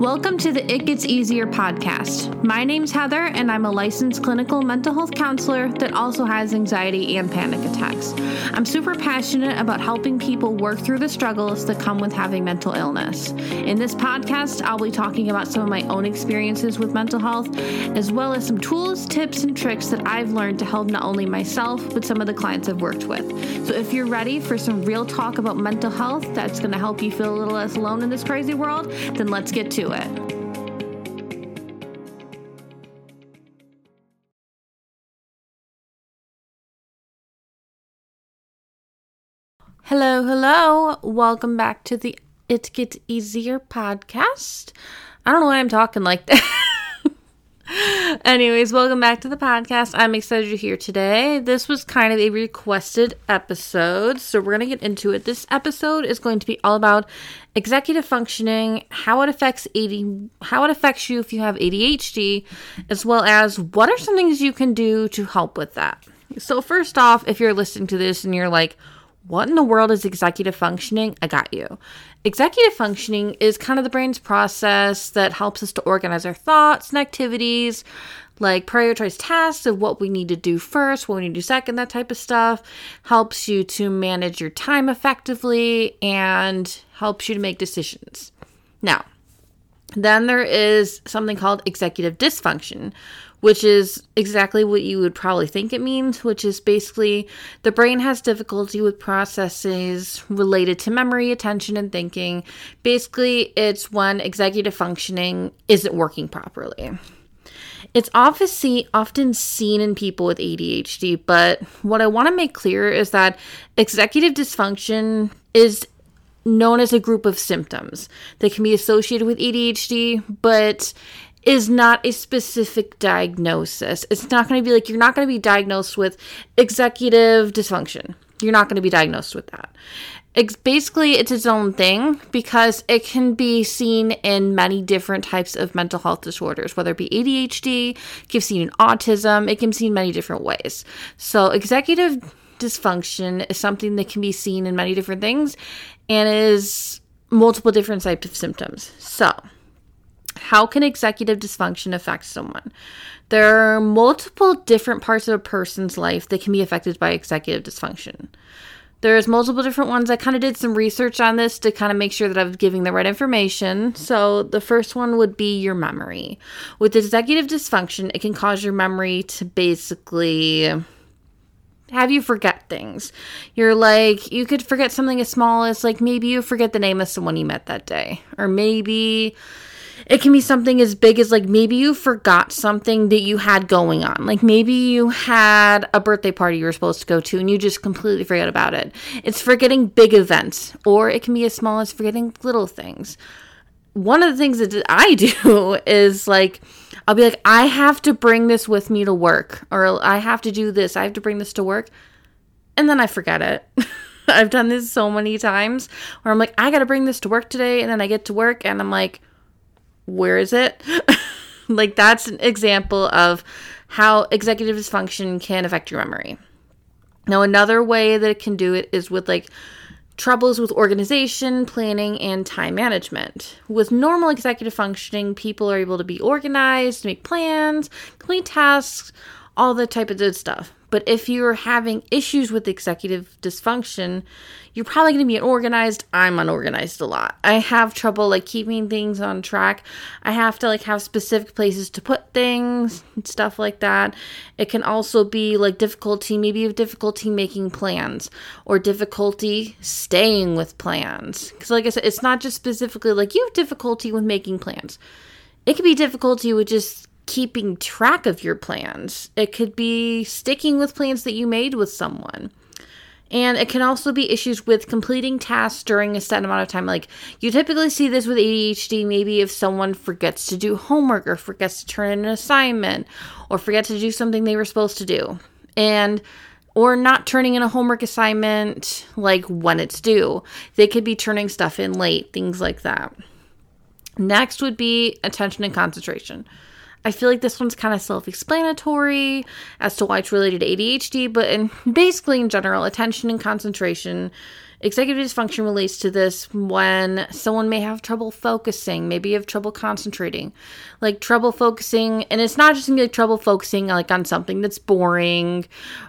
Welcome to the It Gets Easier podcast. My name's Heather, and I'm a licensed clinical mental health counselor that also has anxiety and panic attacks. I'm super passionate about helping people work through the struggles that come with having mental illness. In this podcast, I'll be talking about some of my own experiences with mental health, as well as some tools, tips, and tricks that I've learned to help not only myself, but some of the clients I've worked with. So if you're ready for some real talk about mental health that's going to help you feel a little less alone in this crazy world, then let's get to it. Hello, hello. Welcome back to the It Gets Easier podcast. I don't know why I'm talking like that. Anyways, welcome back to the podcast. I'm excited you're here today. This was kind of a requested episode, so we're going to get into it. This episode is going to be all about executive functioning, how it affects AD, how it affects you if you have ADHD, as well as what are some things you can do to help with that. So, first off, if you're listening to this and you're like, what in the world is executive functioning? I got you. Executive functioning is kind of the brain's process that helps us to organize our thoughts and activities, like prioritize tasks of what we need to do first, what we need to do second, that type of stuff. Helps you to manage your time effectively and helps you to make decisions. Now, then there is something called executive dysfunction, which is exactly what you would probably think it means, which is basically the brain has difficulty with processes related to memory, attention, and thinking. Basically, it's when executive functioning isn't working properly. It's often seen in people with ADHD, but what I want to make clear is that executive dysfunction is known as a group of symptoms that can be associated with ADHD, but is not a specific diagnosis. It's not going to be like you're not going to be diagnosed with executive dysfunction. You're not going to be diagnosed with that. It's basically it's its own thing because it can be seen in many different types of mental health disorders, whether it be ADHD, it can be seen in autism, it can be seen many different ways. So executive dysfunction is something that can be seen in many different things and is multiple different types of symptoms. So how can executive dysfunction affect someone? There are multiple different parts of a person's life that can be affected by executive dysfunction. There's multiple different ones. I kind of did some research on this to kind of make sure that I was giving the right information. So, the first one would be your memory. With executive dysfunction, it can cause your memory to basically have you forget things. You're like, you could forget something as small as like maybe you forget the name of someone you met that day, or maybe it can be something as big as like maybe you forgot something that you had going on. Like maybe you had a birthday party you were supposed to go to and you just completely forgot about it. It's forgetting big events, or it can be as small as forgetting little things. One of the things that I do is like, I'll be like, I have to bring this with me to work, or I have to do this, I have to bring this to work. And then I forget it. I've done this so many times where I'm like, I got to bring this to work today. And then I get to work and I'm like, where is it? like that's an example of how executive dysfunction can affect your memory. Now, another way that it can do it is with like troubles with organization, planning, and time management. With normal executive functioning, people are able to be organized, make plans, complete tasks, all the type of good stuff. But if you're having issues with executive dysfunction, you're probably going to be unorganized. I'm unorganized a lot. I have trouble like keeping things on track. I have to like have specific places to put things and stuff like that. It can also be like difficulty, maybe you have difficulty making plans or difficulty staying with plans. Because, like I said, it's not just specifically like you have difficulty with making plans, it can be difficulty with just keeping track of your plans. It could be sticking with plans that you made with someone. And it can also be issues with completing tasks during a set amount of time. Like you typically see this with ADHD, maybe if someone forgets to do homework or forgets to turn in an assignment or forgets to do something they were supposed to do. And or not turning in a homework assignment like when it's due. They could be turning stuff in late, things like that. Next would be attention and concentration. I feel like this one's kind of self explanatory as to why it's related to ADHD, but in, basically, in general, attention and concentration Executive dysfunction relates to this when someone may have trouble focusing, maybe you have trouble concentrating, like trouble focusing, and it's not just gonna be like trouble focusing like on something that's boring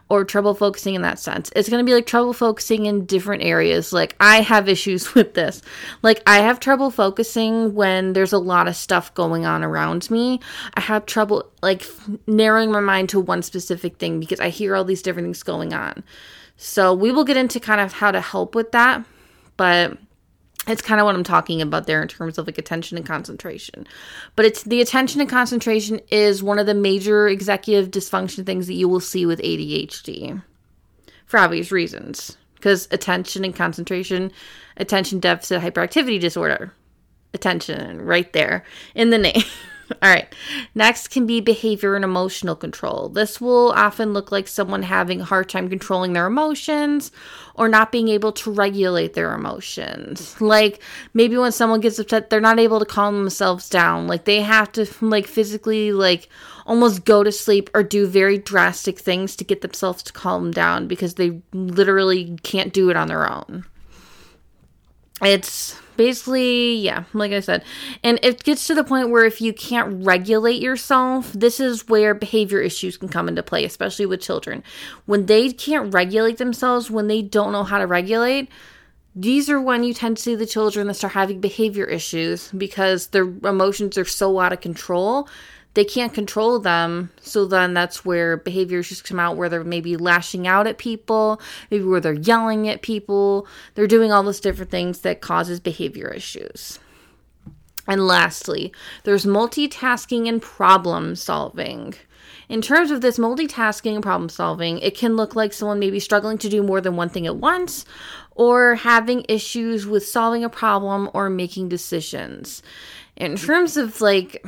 or trouble focusing in that sense. It's gonna be like trouble focusing in different areas. Like I have issues with this. Like I have trouble focusing when there's a lot of stuff going on around me. I have trouble like narrowing my mind to one specific thing because I hear all these different things going on. So we will get into kind of how to help with that, but it's kind of what I'm talking about there in terms of like attention and concentration. But it's the attention and concentration is one of the major executive dysfunction things that you will see with ADHD for obvious reasons. Because attention and concentration, attention deficit hyperactivity disorder, attention right there in the name. All right. Next can be behavior and emotional control. This will often look like someone having a hard time controlling their emotions or not being able to regulate their emotions. Like maybe when someone gets upset, they're not able to calm themselves down. Like they have to like physically like almost go to sleep or do very drastic things to get themselves to calm down because they literally can't do it on their own. It's basically, yeah, like I said. And it gets to the point where if you can't regulate yourself, this is where behavior issues can come into play, especially with children. When they can't regulate themselves, when they don't know how to regulate, these are when you tend to see the children that start having behavior issues because their emotions are so out of control they can't control them. So then that's where behaviors just come out where they're maybe lashing out at people, maybe where they're yelling at people. They're doing all those different things that causes behavior issues. And lastly, there's multitasking and problem solving. In terms of this multitasking and problem solving, it can look like someone maybe struggling to do more than one thing at once or having issues with solving a problem or making decisions. In terms of like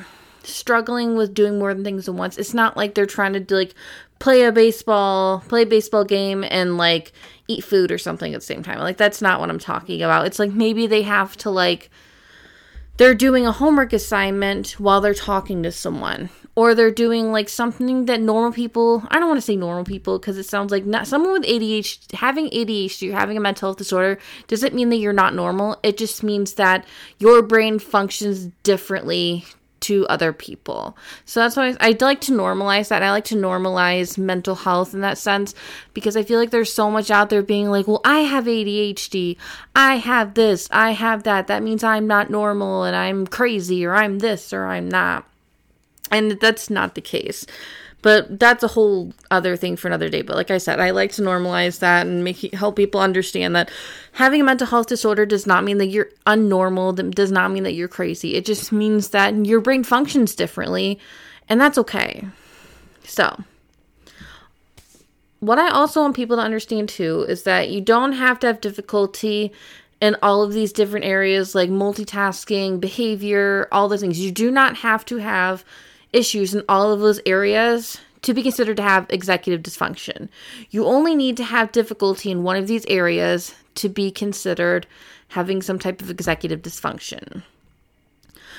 struggling with doing more than things at once. It's not like they're trying to do, like play a baseball, play a baseball game and like eat food or something at the same time. Like that's not what I'm talking about. It's like maybe they have to like they're doing a homework assignment while they're talking to someone or they're doing like something that normal people i don't want to say normal people because it sounds like not someone with adhd having adhd or having a mental health disorder doesn't mean that you're not normal it just means that your brain functions differently to other people. So that's why I, like to normalize that. I like to normalize mental health in that sense because I feel like there's so much out there being like, well, I have ADHD, I have this, I have that. That means I'm not normal and I'm crazy or I'm this or I'm not. And that's not the case. But that's a whole other thing for another day. But like I said, I like to normalize that and make help people understand that having a mental health disorder does not mean that you're unnormal. That does not mean that you're crazy. It just means that your brain functions differently, and that's okay. So, what I also want people to understand too is that you don't have to have difficulty in all of these different areas like multitasking, behavior, all those things. You do not have to have issues in all of those areas to be considered to have executive dysfunction. You only need to have difficulty in one of these areas to be considered having some type of executive dysfunction.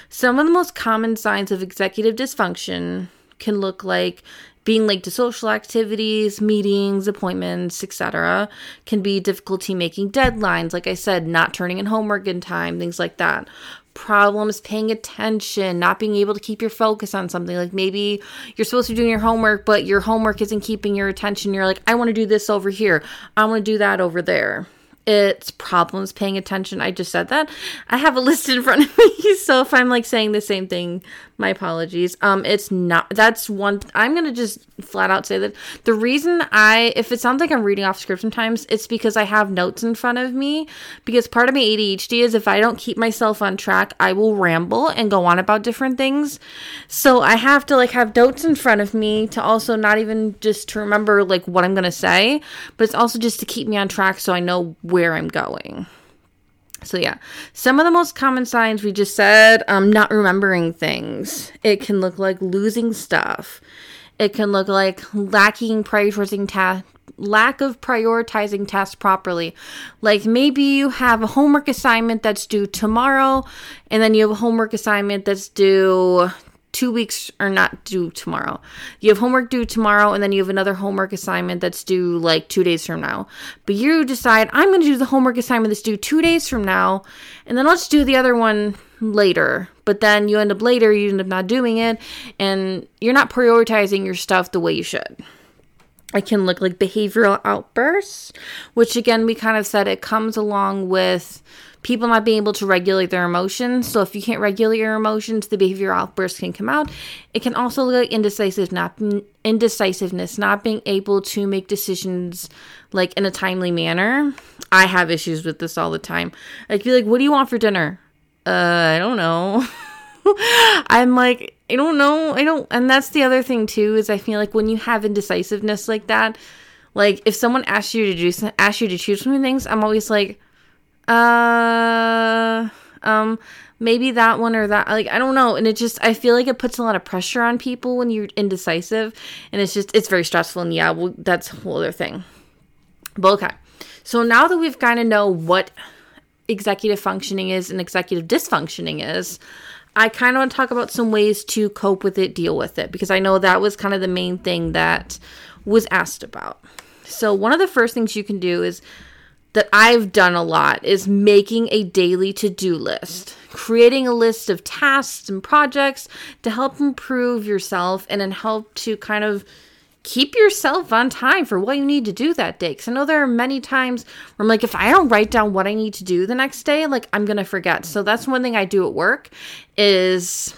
Some of the most common signs of executive dysfunction can look like being late to social activities, meetings, appointments, etc. Can be difficulty making deadlines, like I said, not turning in homework in time, things like that problems paying attention, not being able to keep your focus on something. Like maybe you're supposed to be doing your homework, but your homework isn't keeping your attention. You're like, I want to do this over here, I want to do that over there it's problems paying attention. I just said that. I have a list in front of me, so if I'm like saying the same thing, my apologies. Um, it's not. That's one. I'm gonna just flat out say that the reason I, if it sounds like I'm reading off script sometimes, it's because I have notes in front of me. Because part of my ADHD is if I don't keep myself on track, I will ramble and go on about different things. So I have to like have notes in front of me to also not even just to remember like what I'm gonna say, but it's also just to keep me on track so I know where I'm going. So, yeah, some of the most common signs we just said um, not remembering things. It can look like losing stuff, it can look like lacking prioritizing tasks. Lack of prioritizing tasks properly. Like maybe you have a homework assignment that's due tomorrow, and then you have a homework assignment that's due two weeks or not due tomorrow. You have homework due tomorrow, and then you have another homework assignment that's due like two days from now. But you decide, I'm going to do the homework assignment that's due two days from now, and then let's do the other one later. But then you end up later, you end up not doing it, and you're not prioritizing your stuff the way you should. It can look like behavioral outbursts, which again, we kind of said it comes along with people not being able to regulate their emotions. So if you can't regulate your emotions, the behavioral outbursts can come out. It can also look like indecisive, not indecisiveness, not being able to make decisions like in a timely manner. I have issues with this all the time. I'd be like, "What do you want for dinner?" Uh, I don't know. I'm like, I don't know. I don't, and that's the other thing too is I feel like when you have indecisiveness like that, like if someone asks you to do asks you to choose between things, I'm always like, uh, um, maybe that one or that. Like I don't know, and it just I feel like it puts a lot of pressure on people when you're indecisive, and it's just it's very stressful. And yeah, well, that's a whole other thing. But okay, so now that we've kind of know what executive functioning is and executive dysfunctioning is. I kind of want to talk about some ways to cope with it, deal with it, because I know that was kind of the main thing that was asked about. So, one of the first things you can do is that I've done a lot is making a daily to do list, creating a list of tasks and projects to help improve yourself and then help to kind of keep yourself on time for what you need to do that day. Because I know there are many times where I'm like, if I don't write down what I need to do the next day, like I'm gonna forget. So that's one thing I do at work is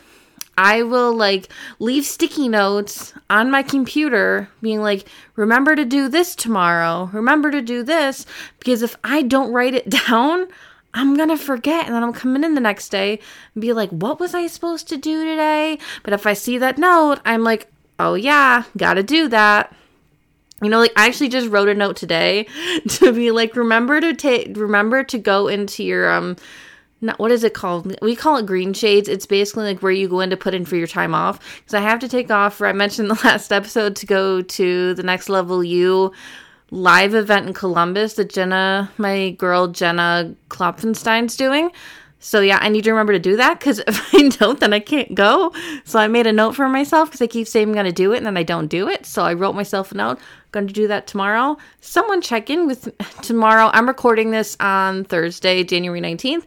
I will like leave sticky notes on my computer being like, remember to do this tomorrow, remember to do this. Because if I don't write it down, I'm gonna forget and then I'm coming in the next day and be like, what was I supposed to do today? But if I see that note, I'm like, oh yeah, gotta do that. You know, like I actually just wrote a note today to be like, remember to take, remember to go into your um, not what is it called? We call it Greenshades. It's basically like where you go in to put in for your time off. Because I have to take off. For I mentioned the last episode to go to the next level U live event in Columbus that Jenna, my girl Jenna Klopfenstein's doing. So yeah, I need to remember to do that because if I don't, then I can't go. So I made a note for myself because I keep saying I'm going to do it and then I don't do it. So I wrote myself a note. Going to do that tomorrow. Someone check in with tomorrow. I'm recording this on Thursday, January 19th.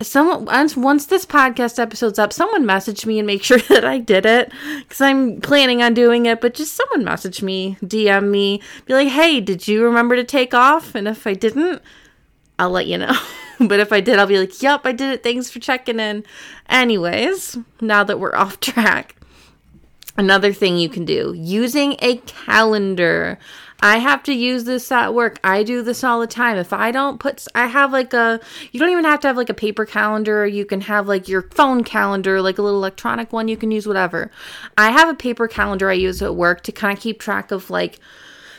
Someone once once this podcast episode's up, someone message me and make sure that I did it because I'm planning on doing it. But just someone message me, DM me, be like, "Hey, did you remember to take off?" And if I didn't, I'll let you know. but if I did, I'll be like, yep, I did it. Thanks for checking in. Anyways, now that we're off track, another thing you can do using a calendar. I have to use this at work. I do this all the time. If I don't put, I have like a, you don't even have to have like a paper calendar. You can have like your phone calendar, like a little electronic one. You can use whatever. I have a paper calendar I use at work to kind of keep track of like,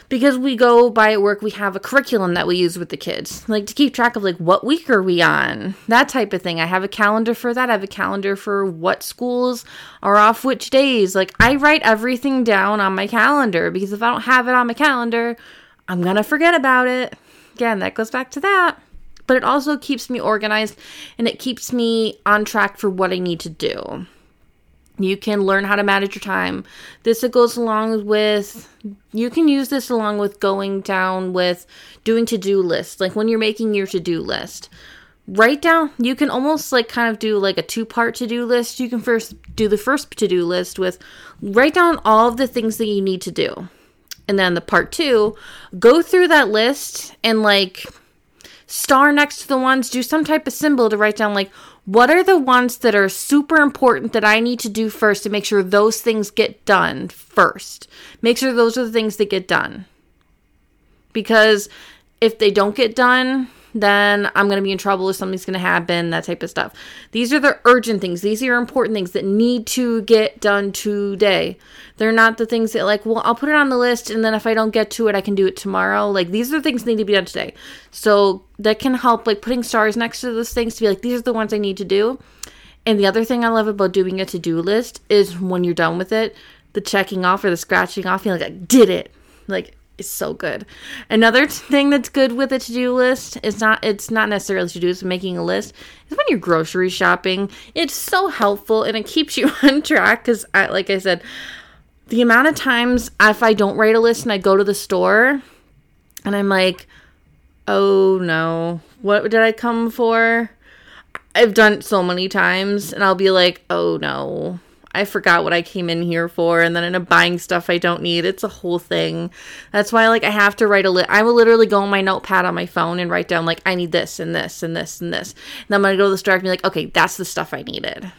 because we go by at work we have a curriculum that we use with the kids like to keep track of like what week are we on that type of thing. I have a calendar for that. I have a calendar for what schools are off which days. Like i write everything down on my calendar because if i don't have it on my calendar i'm gonna forget about it. Again that goes back to that. But it also keeps me organized and it keeps me on track for what i need to do you can learn how to manage your time. This goes along with, you can use this along with going down with doing to do lists. Like when you're making your to do list, write down, you can almost like kind of do like a two part to do list. You can first do the first to do list with write down all of the things that you need to do. And then the part two, go through that list and like star next to the ones, do some type of symbol to write down like what are the ones that are super important that I need to do first to make sure those things get done first? Make sure those are the things that get done. Because if they don't get done, then I'm going to be in trouble if something's going to happen, that type of stuff. These are the urgent things. These are important things that need to get done today. They're not the things that, like, well, I'll put it on the list and then if I don't get to it, I can do it tomorrow. Like, these are things that need to be done today. So that can help, like, putting stars next to those things to be like, these are the ones I need to do. And the other thing I love about doing a to do list is when you're done with it, the checking off or the scratching off, feeling like I did it. Like, It's so good. Another thing that's good with a to-do list is not it's not necessarily to do is making a list. Is when you're grocery shopping. It's so helpful and it keeps you on track cuz I like I said the amount of times if I don't write a list and I go to the store and I'm like, "Oh no, what did I come for?" I've done so many times and I'll be like, "Oh no, I forgot what I came in here for, and then end up buying stuff I don't need. It's a whole thing. That's why, like, I have to write a list. I will literally go on my notepad on my phone and write down, like, I need this and this and this and this. And then I'm gonna go to the store and be like, okay, that's the stuff I needed.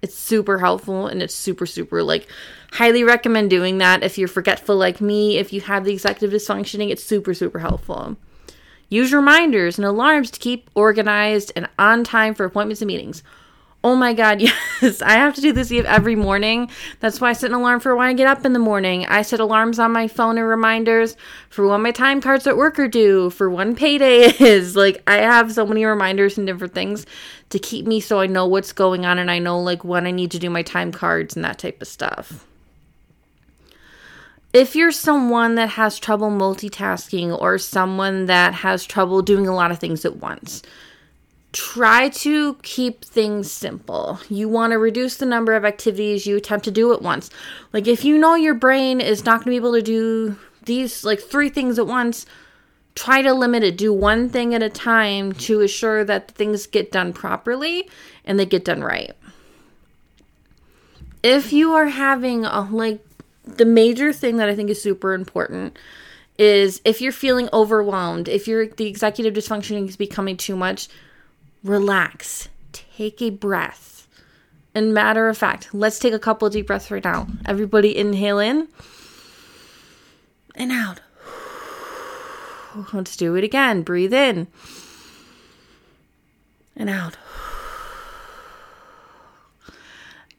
It's super helpful and it's super, super, like, highly recommend doing that if you're forgetful like me. If you have the executive dysfunctioning, it's super, super helpful. Use reminders and alarms to keep organized and on time for appointments and meetings. Oh my God, yes. I have to do this every morning. That's why I set an alarm for when I get up in the morning. I set alarms on my phone and reminders for when my time cards at work are due, for when payday is. Like, I have so many reminders and different things to keep me so I know what's going on and I know, like, when I need to do my time cards and that type of stuff. If you're someone that has trouble multitasking or someone that has trouble doing a lot of things at once, try to keep things simple. You want to reduce the number of activities you attempt to do at once. Like if you know your brain is not going to be able to do these like three things at once, try to limit it. Do one thing at a time to assure that things get done properly and they get done right. If you are having a like the major thing that I think is super important is if you're feeling overwhelmed, if you're the executive dysfunctioning is becoming too much, relax, take a breath. And matter of fact, let's take a couple deep breaths right now. Everybody inhale in and out. Let's do it again. Breathe in and out.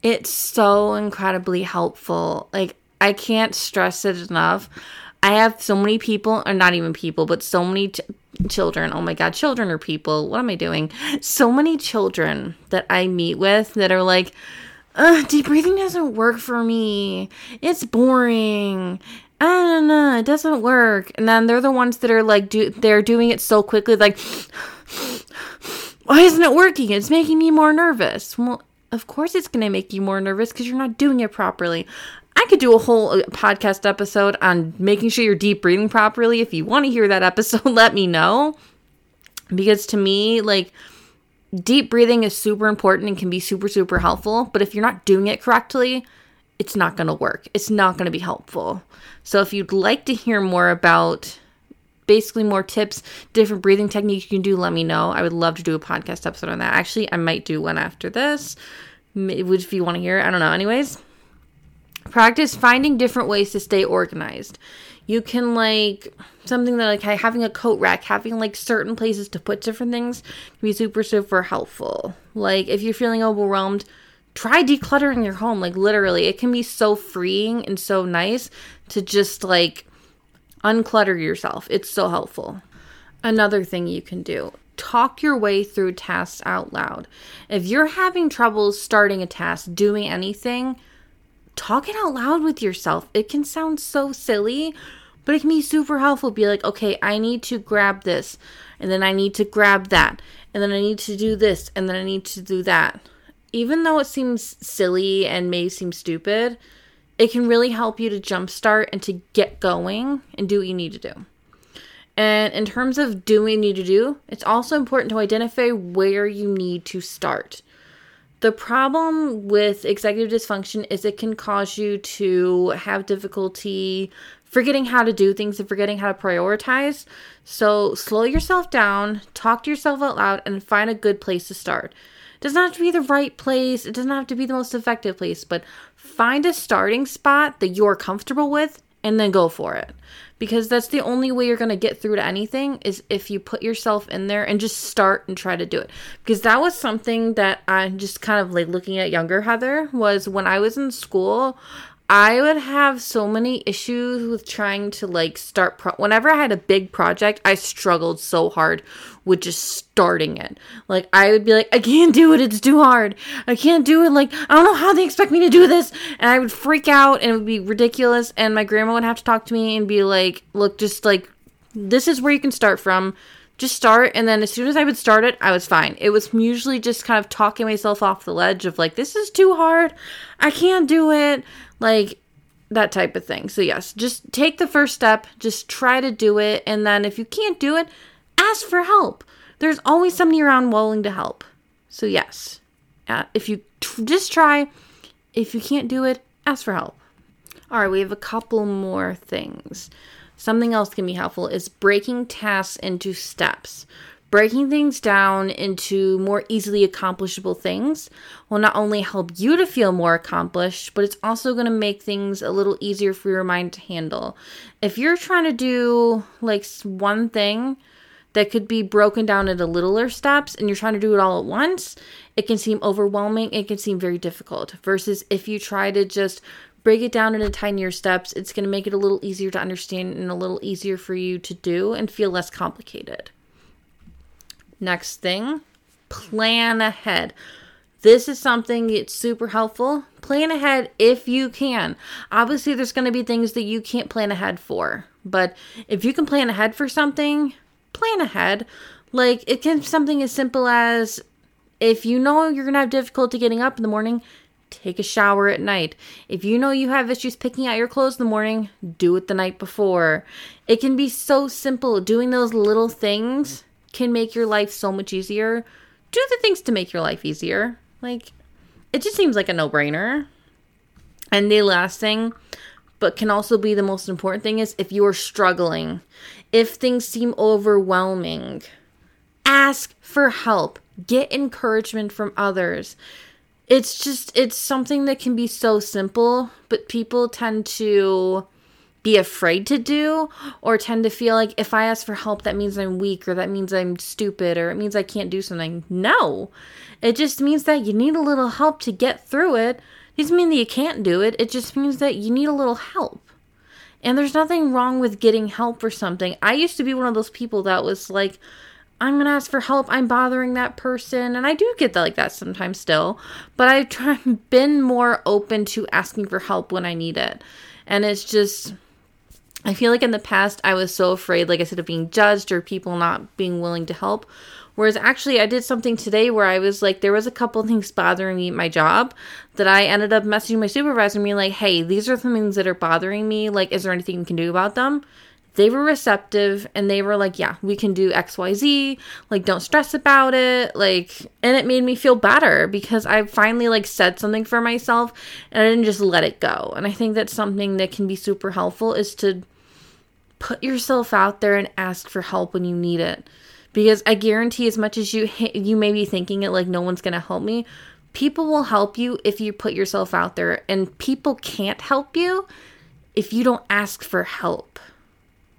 It's so incredibly helpful. Like, I can't stress it enough. I have so many people, or not even people, but so many t- children. Oh my God, children are people. What am I doing? So many children that I meet with that are like, deep breathing doesn't work for me. It's boring. I don't know, it doesn't work. And then they're the ones that are like, do they're doing it so quickly, like, why isn't it working? It's making me more nervous. Well, of course it's going to make you more nervous because you're not doing it properly. I could do a whole uh, podcast episode on making sure you're deep breathing properly. If you want to hear that episode, let me know. Because to me, like, deep breathing is super important and can be super, super helpful. But if you're not doing it correctly, it's not going to work. It's not going to be helpful. So if you'd like to hear more about basically more tips, different breathing techniques you can do, let me know. I would love to do a podcast episode on that. Actually, I might do one after this. If you want to hear it, I don't know. Anyways, Practice finding different ways to stay organized. You can like something that like having a coat rack, having like certain places to put different things can be super super helpful. Like if you're feeling overwhelmed, try decluttering your home. Like literally, it can be so freeing and so nice to just like unclutter yourself. It's so helpful. Another thing you can do talk your way through tasks out loud. If you're having trouble starting a task, doing anything, talk it out loud with yourself. It can sound so silly, but it can be super helpful. Be like, okay, I need to grab this, and then I need to grab that, and then I need to do this, and then I need to do that. Even though it seems silly and may seem stupid, it can really help you to jumpstart and to get going and do what you need to do. And in terms of doing what you need to do, it's also important to identify where you need to start. The problem with executive dysfunction is it can cause you to have difficulty forgetting how to do things and forgetting how to prioritize. So slow yourself down, talk to yourself out loud, and find a good place to start. It doesn't have to be the right place, it doesn't have to be the most effective place, but find a starting spot that you're comfortable with and then go for it because that's the only way you're going to get through to anything is if you put yourself in there and just start and try to do it. Because that was something that i'm just kind of like looking at younger heather was when i was in school I would have so many issues with trying to like start pro- whenever I had a big project, I struggled so hard with just starting it. Like I would be like, I can't do it, it's too hard. I can't do it like I don't know how they expect me to do this. And I would freak out and it would be ridiculous and my grandma would have to talk to me and be like, "Look, just like this is where you can start from." Just start and then as soon as i would start it i was fine. It was usually just kind of talking myself off the ledge of like this is too hard. I can't do it. Like that type of thing. So yes just take the first step. Just try to do it. And then if you can't do it ask for help. There's always somebody around willing to help. So yes. Uh, if you t- just try. If you can't do it ask for help. All right we have a couple more things Something else can be helpful is breaking tasks into steps. Breaking things down into more easily accomplishable things will not only help you to feel more accomplished, but it's also going to make things a little easier for your mind to handle. If you're trying to do like one thing that could be broken down into littler steps and you're trying to do it all at once, it can seem overwhelming. It can seem very difficult. Versus if you try to just break it down into tinier steps. It's going to make it a little easier to understand and a little easier for you to do and feel less complicated. Next thing, plan ahead. This is something it's super helpful. Plan ahead if you can. Obviously, there's going to be things that you can't plan ahead for, but if you can plan ahead for something, plan ahead. Like it can be something as simple as if you know you're going to have difficulty getting up in the morning, take a shower at night. If you know you have issues picking out your clothes in the morning, do it the night before. It can be so simple. Doing those little things can make your life so much easier. Do the things to make your life easier. Like, it just seems like a no brainer. And the last thing, but can also be the most important thing, is if you are struggling, if things seem overwhelming, ask for help. Get encouragement from others it's just it's something that can be so simple but people tend to be afraid to do or tend to feel like if i ask for help that means i'm weak or that means i'm stupid or it means i can't do something. No. It just means that you need a little help to get through it. It doesn't mean that you can't do it. It just means that you need a little help. And there's nothing wrong with getting help for something. I used to be one of those people that was like I'm gonna ask for help. I'm bothering that person, and I do get that like that sometimes still. But I've tried, been more open to asking for help when I need it, and it's just. I feel like in the past I was so afraid, like I said, of being judged or people not being willing to help. Whereas actually, I did something today where I was like, there was a couple things bothering me at my job that I ended up messaging my supervisor and being like, hey, these are the things that are bothering me. Like, is there anything you can do about them? They were receptive and they were like, yeah, we can do XYZ. Like, don't stress about it. Like, and it made me feel better because I finally like said something for myself and I didn't just let it go. And I think that's something that can be super helpful is to put yourself out there and ask for help when you need it. Because I guarantee, as much as you you may be thinking it like no one's gonna help me, people will help you if you put yourself out there, and people can't help you if you don't ask for help.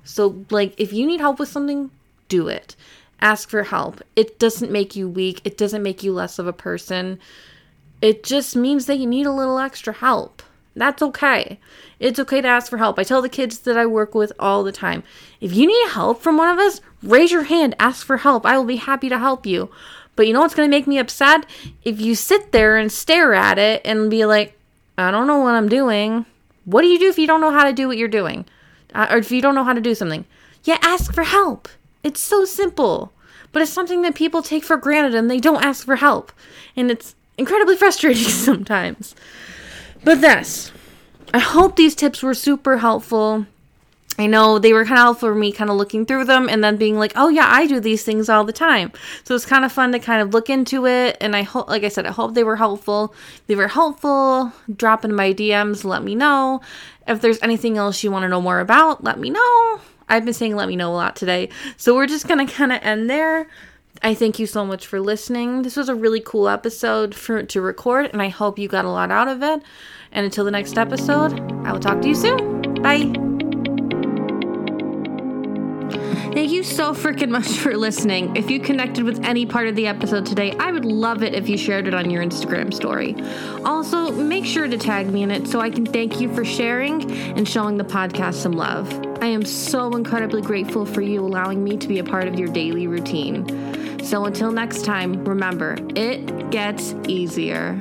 So, like, if you need help with something, do it. Ask for help. It doesn't make you weak, it doesn't make you less of a person. It just means that you need a little extra help. That's okay. It's okay to ask for help. I tell the kids that I work with all the time if you need help from one of us, raise your hand, ask for help. I will be happy to help you. But you know what's going to make me upset? If you sit there and stare at it and be like, I don't know what I'm doing. What do you do if you don't know how to do what you're doing? Uh, or if you don't know how to do something, yeah, ask for help. It's so simple, but it's something that people take for granted and they don't ask for help. And it's incredibly frustrating sometimes. But this, I hope these tips were super helpful. I know they were kind of helpful for me, kind of looking through them and then being like, oh, yeah, I do these things all the time. So it's kind of fun to kind of look into it. And I hope, like I said, I hope they were helpful. they were helpful, drop in my DMs, let me know. If there's anything else you want to know more about, let me know. I've been saying let me know a lot today. So we're just going to kind of end there. I thank you so much for listening. This was a really cool episode for to record and I hope you got a lot out of it. And until the next episode, I will talk to you soon. Bye. Thank you so freaking much for listening. If you connected with any part of the episode today, I would love it if you shared it on your Instagram story. Also, make sure to tag me in it so I can thank you for sharing and showing the podcast some love. I am so incredibly grateful for you allowing me to be a part of your daily routine. So until next time, remember, it gets easier.